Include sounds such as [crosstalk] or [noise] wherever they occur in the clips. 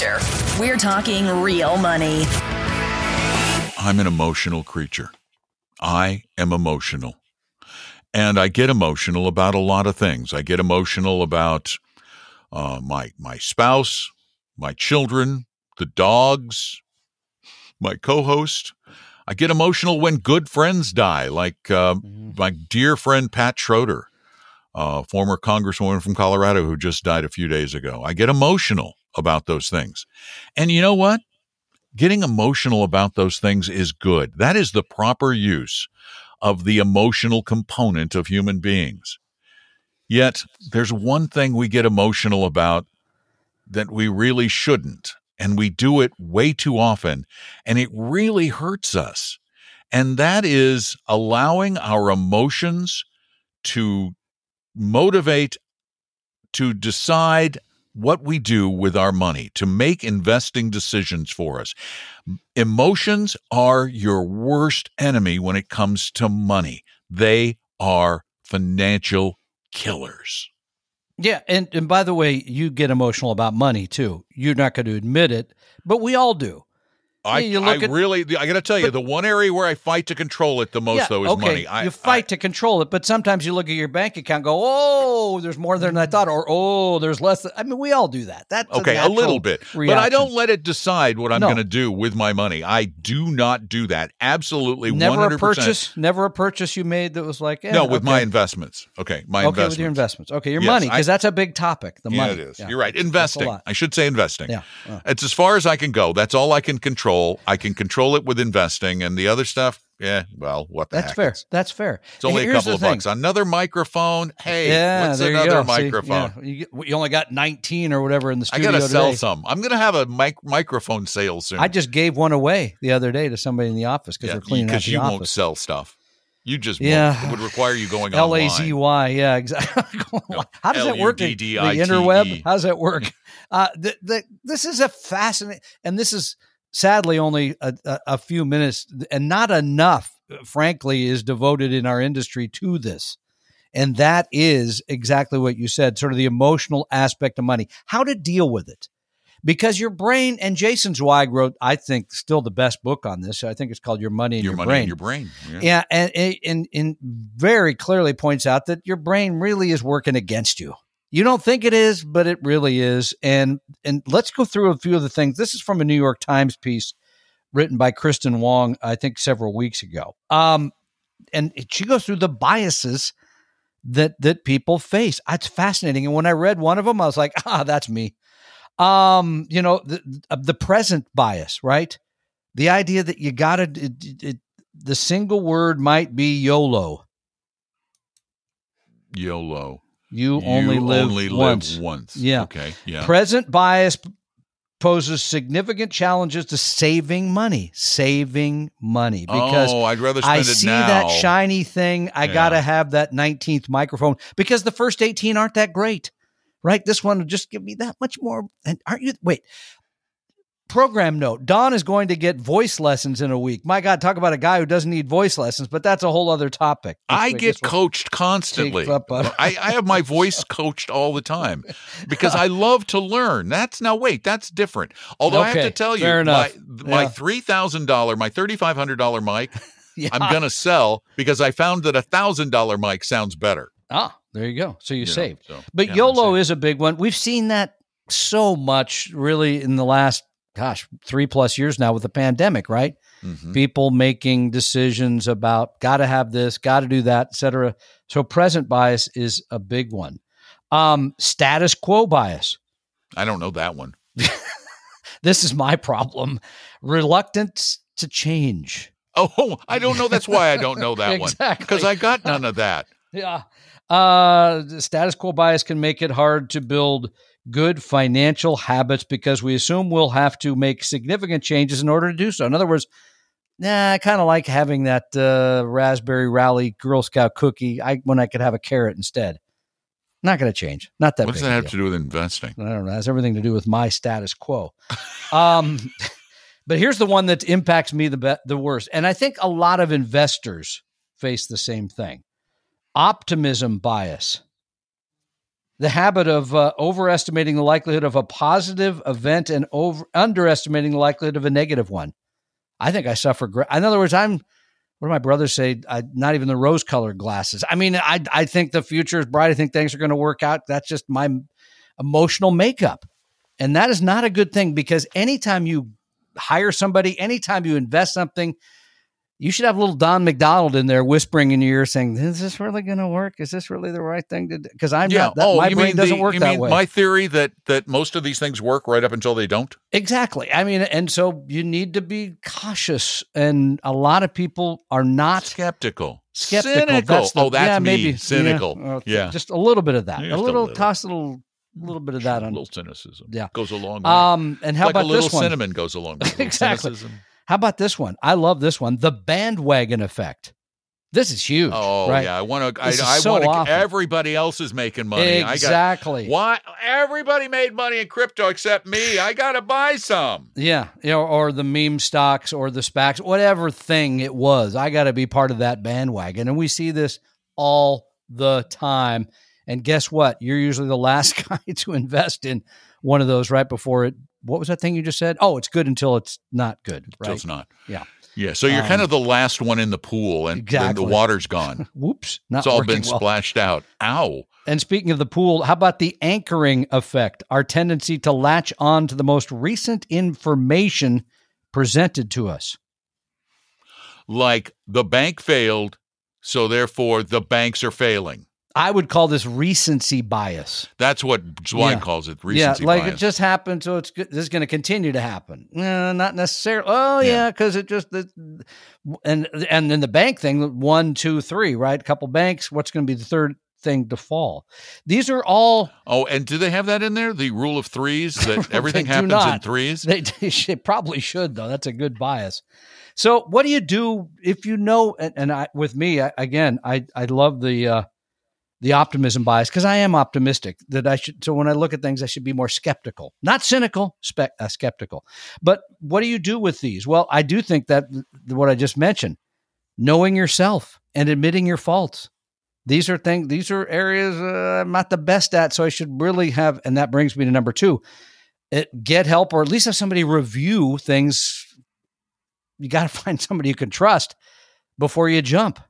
Future. We're talking real money. I'm an emotional creature. I am emotional. And I get emotional about a lot of things. I get emotional about uh, my my spouse, my children, the dogs, my co-host. I get emotional when good friends die, like uh, my dear friend Pat Schroeder, uh, former congresswoman from Colorado who just died a few days ago. I get emotional about those things. And you know what? Getting emotional about those things is good. That is the proper use of the emotional component of human beings. Yet, there's one thing we get emotional about that we really shouldn't, and we do it way too often, and it really hurts us. And that is allowing our emotions to motivate, to decide what we do with our money, to make investing decisions for us. Emotions are your worst enemy when it comes to money. They are financial killers. Yeah, and and by the way, you get emotional about money too. You're not going to admit it, but we all do. I, I at- really, I got to tell you, the one area where I fight to control it the most, yeah, though, is okay, money. I, you fight to control it, but sometimes you look at your bank account, and go, "Oh, there's more than I thought," or "Oh, there's less." I mean, we all do that. That's okay, a, natural little bit, but I don't let it decide what I'm No. going to do with my money. I do not do that. Absolutely, Never 100%. a purchase, never a purchase you made that was like, eh, no, with okay. my investments. Okay, my okay investments. with your investments. Okay, your Yes, money because that's a big topic. The yeah, money. it is. You're right. Investing. I should say investing. Yeah. Uh. It's as far as I can go. That's all I can control. I can control it with investing, and the other stuff, yeah, well, what the That's heck? fair. That's fair. it's only a couple of thing. bucks. Another microphone. Hey, yeah, what's there you another go. See, microphone? yeah, you, you only got 19 or whatever in the studio. I got to sell some. I'm going to have a mic- microphone sale soon. I just gave one away the other day to somebody in the office because yeah, we're cleaning because you office. won't sell stuff. You just Yeah. won't. It would require you going L. A Z Y, yeah, exactly. [laughs] How does that work? The, the interweb? How does that work? Uh, the, the, this is a fascinating, and this is sadly only a, a, few minutes, and not enough, frankly, is devoted in our industry to this. And that is exactly what you said, sort of the emotional aspect of money, how to deal with it. Because your brain, and Jason Zweig wrote, I think, still the best book on this. I think it's called Your Money and Your Your, money Brain. in your brain. Yeah. Yeah, and, and and very clearly points out that your brain really is working against you. You don't think it is, but it really is. And and let's go through a few of the things. This is from a New York Times piece written by Kristin Wong, I think several weeks ago. Um, and she goes through the biases that that people face. It's fascinating. And when I read one of them, I was like, ah, that's me. Um, you know, the the present bias, right? The idea that you got to the single word might be YOLO. YOLO. You, only live only once. live once. Yeah. Okay. Yeah. Present bias poses significant challenges to saving money. Saving money because oh, I'd rather spend I see now. that shiny thing. I Yeah. got to have that 19th microphone because the first 18 aren't that great, right? This one will just give me that much more. And aren't you? Wait. Program note Don is going to get voice lessons in a week. My God, talk about a guy who doesn't need voice lessons, but that's a whole other topic. I Which get guess we'll- coached constantly. Up on- I, I have my voice coached all the time because I love to learn. That's now wait, that's different. Although I have to tell you, enough. my, my Yeah. three thousand dollar, my thirty five hundred dollar mic, [laughs] Yeah. I'm gonna sell because I found that a thousand dollar mic sounds better. Ah, there you go. So you, You know, saved. so, But yeah, YOLO saved. is a big one. We've seen that so much really in the last, gosh, three plus years now with the pandemic, right? Mhm. People making decisions about got to have this, got to do that, et cetera. So present bias is a big one. Um, status quo bias. I don't know that one. [laughs] This is my problem. Reluctance to change. Oh, I don't know. That's why I don't know that one [laughs] Exactly. because I got none of that. [laughs] Yeah. Uh, status quo bias can make it hard to build good financial habits because we assume we'll have to make significant changes in order to do so. In other words, nah, I kind of like having that uh, raspberry rally Girl Scout cookie I, when I could have a carrot instead. Not going to change. Not that What does that have deal. to do with investing? I don't know. It has everything to do with my status quo. [laughs] Um, but here's the one that impacts me the be- the worst, and I think a lot of investors face the same thing: optimism bias. The habit of uh, overestimating the likelihood of a positive event and over underestimating the likelihood of a negative one. I think I suffer. In other words, I'm. What do my brothers say? I, not even the rose-colored glasses. I mean, I I think the future is bright. I think things are going to work out. That's just my emotional makeup. And that is not a good thing because anytime you hire somebody, anytime you invest something, you should have little Don McDonald in there whispering in your ear saying, Is this really going to work? Is this really the right thing to do? Because I'm not, that, my you brain mean doesn't the- work you that mean way. My theory that that most of these things work right up until they don't. exactly. I mean, and so you need to be cautious. And a lot of people are not Skeptical. skeptical. Cynical. That's the- oh, that's yeah, me. maybe Cynical. Yeah, uh, Yeah. just a little bit of that. Just a a little, little. toss a little, little bit of that a on. little cynicism. Yeah. goes a long way. Um, and how like about a little this one? cinnamon goes along. With a [laughs] little Exactly. cynicism. How about this one? I love this one. The bandwagon effect. This is huge. Oh right? yeah, I want to. I, I so want to. Everybody else is making money. Exactly. I got, why? Everybody made money in crypto except me. I got to buy some. Yeah, you know, or the meme stocks or the SPACs, whatever thing it was. I got to be part of that bandwagon, and we see this all the time. And guess what? You're usually the [laughs] last guy to invest in one of those right before it. What was that thing you just said? Oh, it's good until it's not good. Until it's not. Yeah. Yeah. So you're Um, kind of the last one in the pool, and then Exactly. the water's gone. [laughs] Whoops! Not it's all been well. splashed out. Ow. And speaking of the pool, how about the anchoring effect? Our tendency to latch on to the most recent information presented to us. Like the bank failed, so therefore the banks are failing. I would call this recency bias. That's what Zweig Yeah. calls it. Recency yeah, like bias. it just happened, so it's good. This is going to continue to happen. No, not necessarily. Oh, Yeah. yeah, because it just the, and and then the bank thing, one, two, three, right? A couple banks. What's going to be the third thing to fall? These are all Oh, and do they have that in there? The rule of threes that [laughs] everything happens in not. threes. They, [laughs] they probably should though. That's a good bias. So, what do you do if you know? And, and I, with me, I, again, I I love the uh, the optimism bias because I am optimistic that I should. So when I look at things, I should be more skeptical, not cynical, spe- uh, skeptical. But what do you do with these? Well, I do think that th- what I just mentioned, knowing yourself and admitting your faults. These are things. These are areas uh, I'm not the best at, so I should really have. And that brings me to number two it, get help or at least have somebody review things. You got to [laughs] find somebody you can trust before you jump.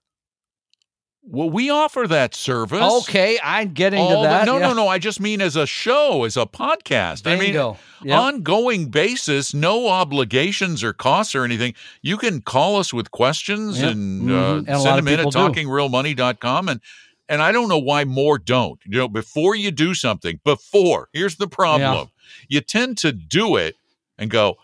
Well, we offer that service. Okay, I'm getting All to that. the, no, yeah. no, no. I just mean as a show, as a podcast. I mean, Bingo. Yep. ongoing basis, no obligations or costs or anything. You can call us with questions Yep. and, Mhm. uh, And send them in at talkingrealmoney.com. And, and I don't know why more don't. You know, before you do something, before, here's the problem you tend to do it and go,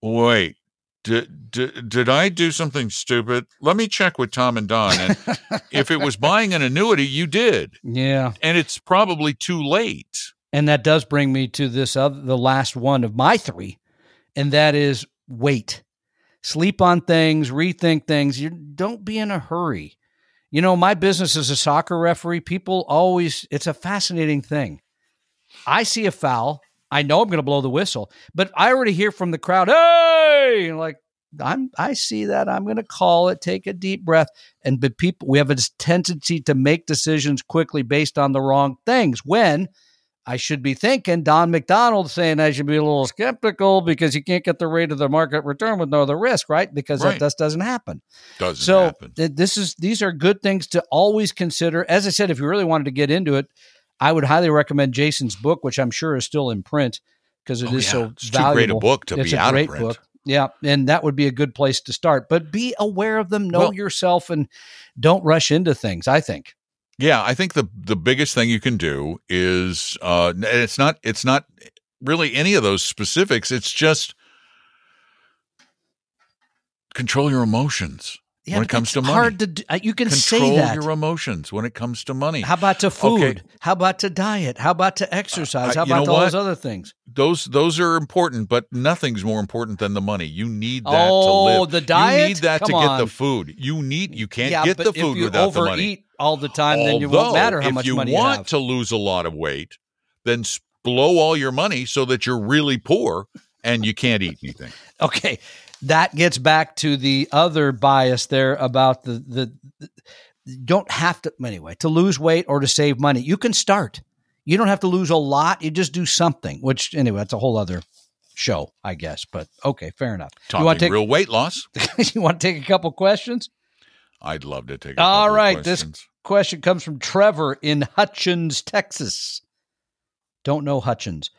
wait, did, did, did I do something stupid? Let me check with Tom and Don. And [laughs] if it was buying an annuity, you did. yeah, And it's probably too late. and that does bring me to this other, the last one of my three, and that is wait, sleep on things, rethink things. You don't be in a hurry. You know, my business as a soccer referee, people always, it's a fascinating thing. I see a foul. I know I'm going to blow the whistle, but I already hear from the crowd, "Hey!" Like I'm, I see that. I'm going to call it. Take a deep breath. And but people, we have a tendency to make decisions quickly based on the wrong things. When I should be thinking Don McDonald saying I should be a little skeptical because you can't get the rate of the market return with no other risk, right? Because Right. that just doesn't happen. Doesn't So happen. th- this is these are good things to always consider. As I said, if you really wanted to get into it, I would highly recommend Jason's book, which I'm sure is still in print because it is Oh, yeah. so It's too valuable. great a book to it's be a out of great print. book. Yeah, and that would be a good place to start. But be aware of them, know Well- yourself, and don't rush into things. I think. Yeah, I think the the biggest thing you can do is uh and it's not it's not really any of those specifics. It's just control your emotions Yeah, when it comes to money. hard to. do- uh, You can control say that. your emotions when it comes to money. How about to food? Okay. How about to diet? How about to exercise? How you about all what? those other things? those those are important, but nothing's more important than the money. You need that Oh, to live. the diet? You need that Come to get on. the food. You need you can't yeah, get the food if you without the overeat money. all the time, then you Although, won't matter how if much you money want you have. to lose a lot of weight, then blow all your money so that you're really poor and you can't eat anything. [laughs] Okay, that gets back to the other bias there about the the, the don't have to anyway to lose weight or to save money. You can start. You don't have to lose a lot. You just do something. Which anyway, that's a whole other show, I guess. But okay, fair enough. Talking you want to take real weight loss, [laughs] you want to take a couple questions? I'd love to take. A All right, this question comes from Trevor in Hutchins, Texas. Don't know Hutchins.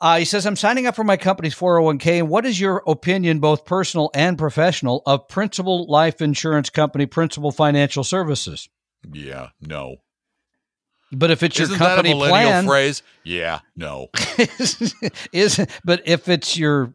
Uh, he says, I'm signing up for my company's 401k. And what is your opinion, both personal and professional, of Principal Life Insurance Company, Principal Financial Services? Yeah, no. But if it's your Isn't company that a millennial plan, phrase? Yeah, no. [laughs] is but if it's your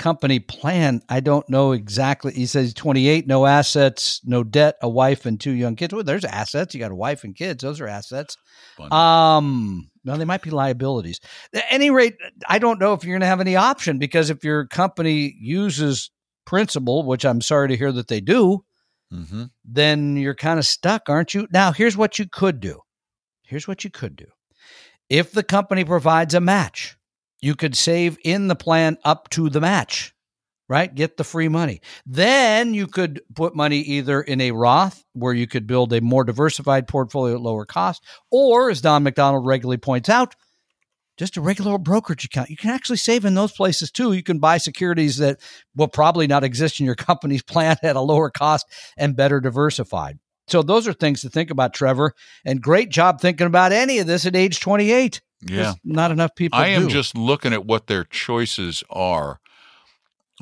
company plan, I don't know exactly. He says 28, no assets, no debt, a wife and two young kids. Well, there's assets. You got a wife and kids. Those are assets. Funny. Um, no, they might be liabilities. At any rate, I don't know if you're going to have any option because if your company uses principal, which I'm sorry to hear that they do, hmm then you're kind of stuck, aren't you? Now, here's what you could do. Here's what you could do. If the company provides a match, you could save in the plan up to the match, right? Get the free money. Then you could put money either in a Roth where you could build a more diversified portfolio at lower cost, or as Don McDonald regularly points out, just a regular brokerage account. You can actually save in those places too. You can buy securities that will probably not exist in your [laughs] company's plan at a lower cost and better diversified. So those are things to think about, Trevor. And great job thinking about any of this at age 28. Yeah. Just not enough people. I am do. just looking at what their choices are.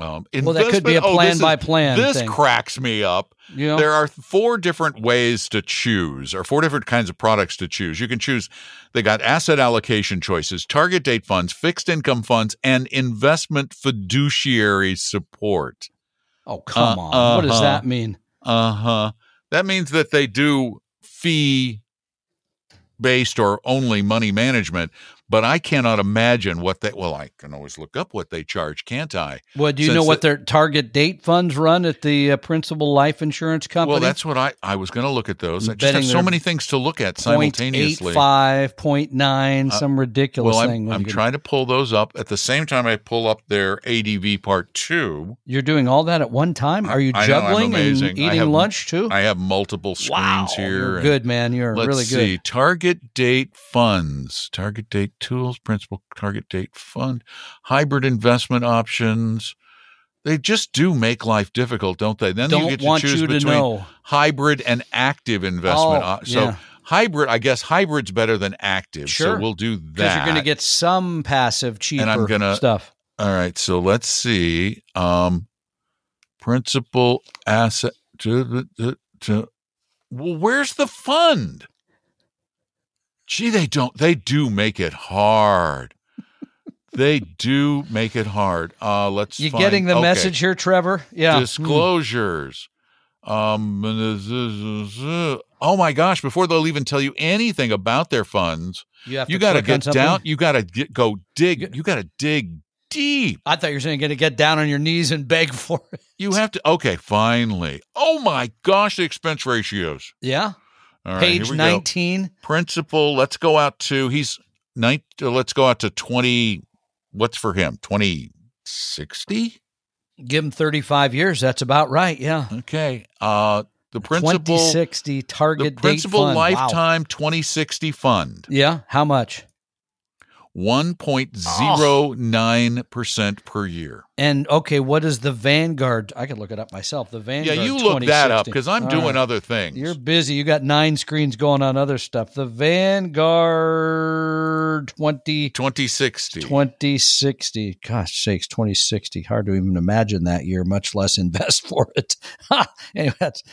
Um, Well, that could be a oh, plan is- by plan This thing. cracks me up. you know, There are four different ways to choose, or four different kinds of products to choose. You can choose, they got asset allocation choices, target date funds, fixed income funds, and investment fiduciary support. oh come uh, on. What does uh-huh. that mean? Uh huh. That means that they do fee based or only money management, but I cannot imagine what they, well, I can always look up what they charge, can't I? Well, do you since know what the- their target date funds run at the uh, Principal Life Insurance Company? Well, that's what I, I was going to look at those. I just have so many things to look at simultaneously. 0.85, 0.9, Uh, some ridiculous Well, thing. I'm, I'm trying to pull those up at the same time I pull up their ADV part two. You're doing all that at one time? Are you I know, juggling and eating have- lunch too? I have multiple screens wow, here. You're good, man. You're Let's really good. see. Target date funds, target date tools, principal target date fund, hybrid investment options. They just do make life difficult, don't they? Then Don't you get to choose you to between hybrid and active investment. Oh, so yeah. hybrid, I guess hybrid's better than active. Sure. So we'll do that. Because you're going to get some passive, cheaper I'm gonna- stuff. All right, so let's see. Um, principal asset to to, to well, where's the fund? Gee, they don't. They do make it hard. they do make it hard. Uh, let's. You find- getting the okay. message here, Trevor? Yeah. Hmm. Disclosures. Um. Oh my gosh! Before they'll even tell you anything about their funds, You you to got to get down. You got to go dig. You got to dig deep. I thought you were saying going to get down on your knees and beg for it. You have to. Okay, finally. Oh my gosh, the expense ratios. Yeah. Right, Page here we go. 19. Principal. Let's go out to. He's nine. uh, Let's go out to twenty. What's for him? Twenty sixty. Give him 35 years. That's about right. Yeah. Okay. Uh, the principal. 2060 target The principal date fund. Wow. lifetime twenty sixty fund. Yeah. How much? One point zero nine percent per year. And okay, what is the Vanguard? I could look it up myself. The Vanguard. Yeah, you look that up because I'm All doing right. other things. You're busy. You got nine screens going on other stuff. The Vanguard 20, twenty sixty. 2060. Gosh sakes, 2060. Hard to even imagine that year, much less invest [laughs] for it. [laughs] anyway, that's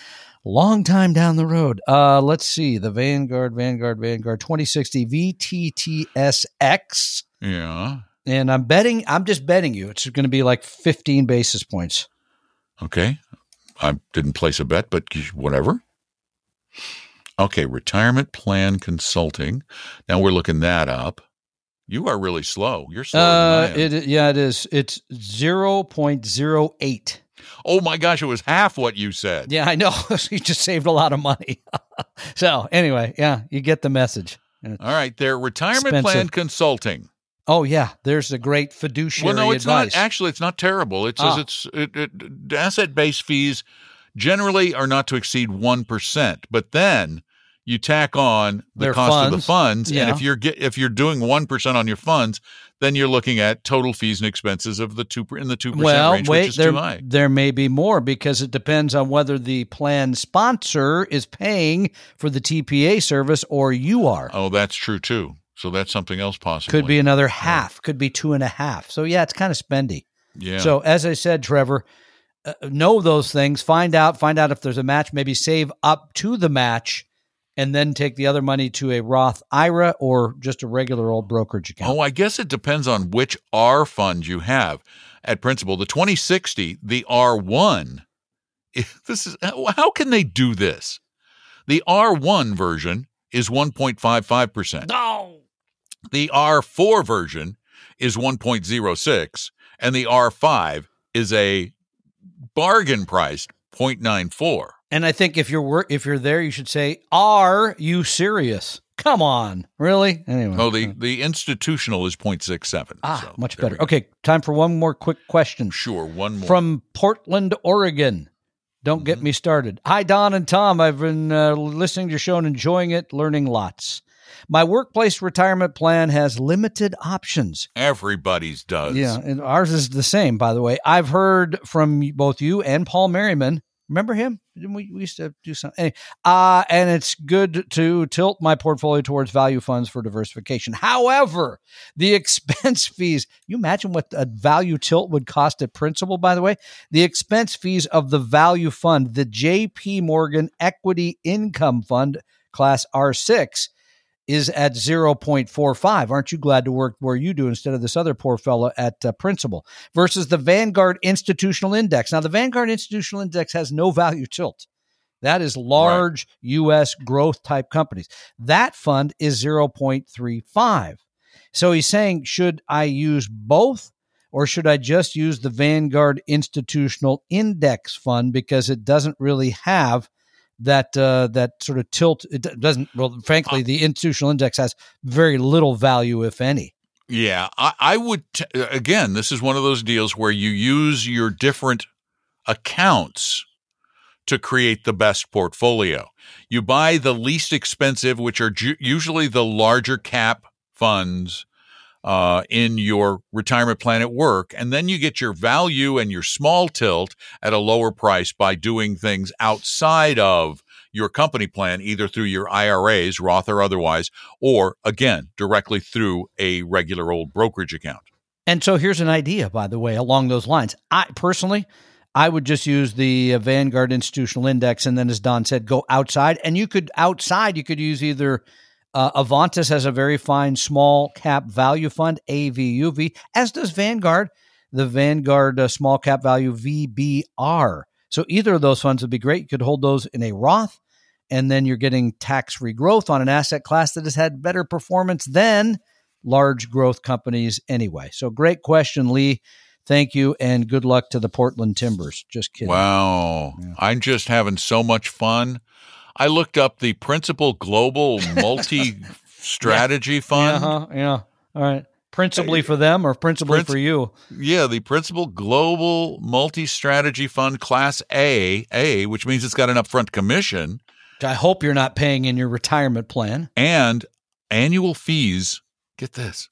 long time down the road. Uh, let's see. The Vanguard, Vanguard, Vanguard 2060 VTTSX. Yeah. And I'm betting, I'm just betting you, it's going to be like 15 basis points. Okay. I didn't place a bet, but whatever. Okay, retirement plan consulting. Now we're looking that up. You are really slow. You're slower Uh, than I am. it yeah, it is. It's zero point zero eight. Oh my gosh, it was half what you said. Yeah, I know. [laughs] you just saved a lot of money. [laughs] so anyway, yeah, you get the message. All right, they're retirement plan Expensive. consulting. Oh yeah, there's a great fiduciary well, no, it's advice. not. Actually, it's not terrible. It says Ah. it's it, it, asset-based fees generally are not to exceed one percent, but then you tack on the Their cost of the funds. funds, and if you're get, if you're doing one percent on your funds, then you're looking at total fees and expenses of the two in the two percent well, range, wait, which is there too high. there may be more because it depends on whether the plan sponsor is paying for the TPA service or you are. Oh, that's true too. So that's something else possible. Could be another half. Could be two and a half. So yeah, it's kind of spendy. yeah. So as I said, Trevor, uh, know those things. Find out. Find out if there's a match. Maybe save up to the match, and then take the other money to a Roth IRA or just a regular old brokerage account. Oh, I guess it depends on which R fund you have. At principal, the 2060, the R1. [laughs] This is how can they do this? The R1 version is 1.55%. No. The R4 version is 1.06 and the R5 is a bargain priced 0.94. And I think if you're wor- if you're there, you should say, "Are you serious? Come on, really?" Anyway. Oh, the the institutional is 0.67. ah, So much better. Okay, time for one more quick question. Sure, one more. from Portland, Oregon. Don't get Mm-hmm. me started. Hi, Don and Tom. I've been uh, listening to your show and enjoying it, learning lots. My workplace retirement plan has limited options. Everybody's does. Yeah, and ours is the same, by the way. I've heard from both you and Paul Merriman. Remember him? We, we used to do something. Anyway, uh, and it's good to tilt my portfolio towards value funds for diversification. However, the [laughs] expense fees, you imagine what a value tilt would cost at principal, by the way? The expense fees of the value fund, the JP Morgan Equity Income Fund, class R6, is at 0.45. Aren't you glad to work where you do instead of this other poor fellow at uh, principal? Versus the Vanguard Institutional Index. Now, the Vanguard Institutional Index has no value tilt. That is large U.S. growth type companies. That fund is 0.35. So he's saying, should I use both or should I just use the Vanguard Institutional Index Fund because it doesn't really have that uh, that sort of tilt? It doesn't. Well, frankly, the institutional index has very little value, if any. Yeah, I, I would. T- again, this is one of those deals where you use your different accounts to create the best portfolio. You buy the least expensive, which are ju- usually the larger cap funds uh, in your retirement plan at work, and then you get your value and your small tilt at a lower price by doing things outside of your company plan, either through your IRAs, Roth or otherwise, or again, directly through a regular old brokerage account. And so here's an idea, by the way, along those lines. I personally, I would just use the uh, Vanguard Institutional Index, and then, as Don said, go outside. And you could outside, you could use either uh, Avantis has a very fine small cap value fund, AVUV, as does Vanguard, the Vanguard uh, Small Cap Value VBR. So either of those funds would be great. You could hold those in a Roth, and then you're getting tax free growth on an asset class that has had better performance than large growth companies anyway. So great question, Lee. Thank you, and good luck to the Portland Timbers. Just kidding. Wow. I'm just having so much fun. I looked up the Principal Global [laughs] Multi Strategy Fund. Yeah, uh-huh, yeah. All right. Principally for them or principally Princi- for you? Yeah, the Principal Global Multi Strategy Fund Class A, A, which means it's got an upfront commission I hope you're not paying in your retirement plan. and annual fees. Get this.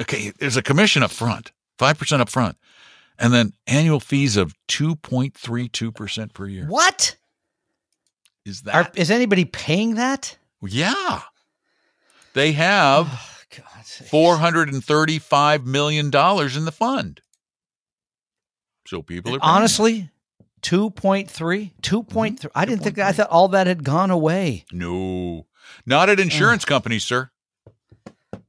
Okay, there's a commission up front, 5% up front, and then annual fees of 2.32% per year. What? Is Are, that? is anybody paying that? yeah. They have Oh, $435 million in the fund. So people are. Honestly, 2.3? 2.3. Mm-hmm. I didn't think that. I thought all that had gone away. No, not at insurance companies, sir.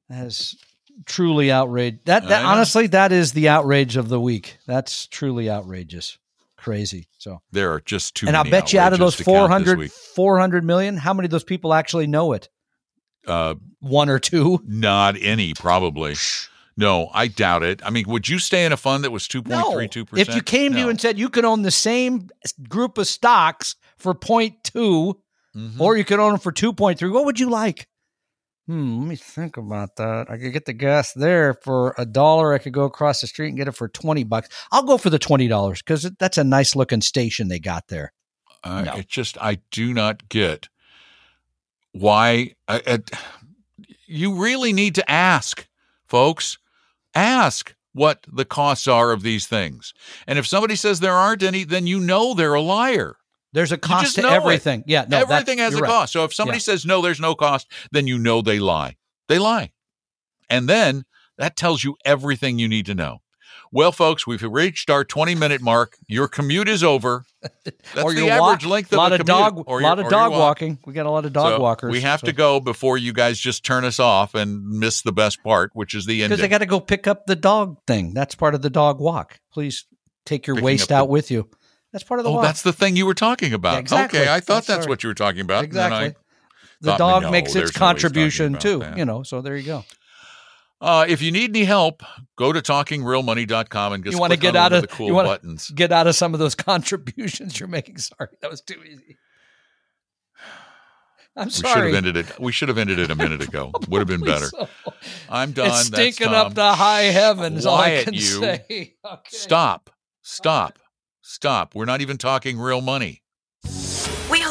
That is truly outrage. That, that honestly, that is the outrage of the week. That's truly outrageous, crazy. So there are just too. And I'll bet you out of those 400, 400 million, how many of those people actually know it? Uh, One or two. Not any, probably. No, I doubt it. I mean, would you stay in a fund that was two point three two percent? If you came no. to you and said you could own the same group of stocks for 0.2, mm-hmm. or you could own them for two point three, what would you like? Hmm, let me think about that. I could get the gas there for a dollar. I could go across the street and get it for 20 bucks. I'll go for the $20 because that's a nice looking station they got there. Uh, no. It just, I do not get why. Uh, uh, you really need to ask, folks. Ask what the costs are of these things. And if somebody says there aren't any, then you know they're a liar. There's a cost to everything. It. Yeah, no, everything has a right. cost. So if somebody yeah. says no, there's no cost, then you know they lie. They lie, and then that tells you everything you need to know. Well, folks, we've reached our 20 minute mark. Your commute is over. [laughs] That's or the average walk, length of a, lot a of dog, a lot of dog walking. We got a lot of dog so walkers. We have so. to go before you guys just turn us off and miss the best part, which is the end. Because they got to go pick up the dog thing. That's part of the dog walk. Please take your Picking waste out the, with you. That's part of the oh, walk. that's the thing you were talking about. Yeah, exactly. Okay, I thought that's, that's what you were talking about. Exactly. the dog no, makes its contribution too. That. You know, so there you go. Uh, if you need any help, go to talkingrealmoney.com and just you want to get out of the cool you buttons. Get out of some of those [laughs] contributions you're making. Sorry, that was too easy. I'm sorry. We should have ended it. We should have ended it a minute ago. [laughs] Would have been better. So. I'm done. It's stinking up to high heavens. Quiet all I can you. say. [laughs] Okay. Stop. Stop. Stop. We're not even talking real money.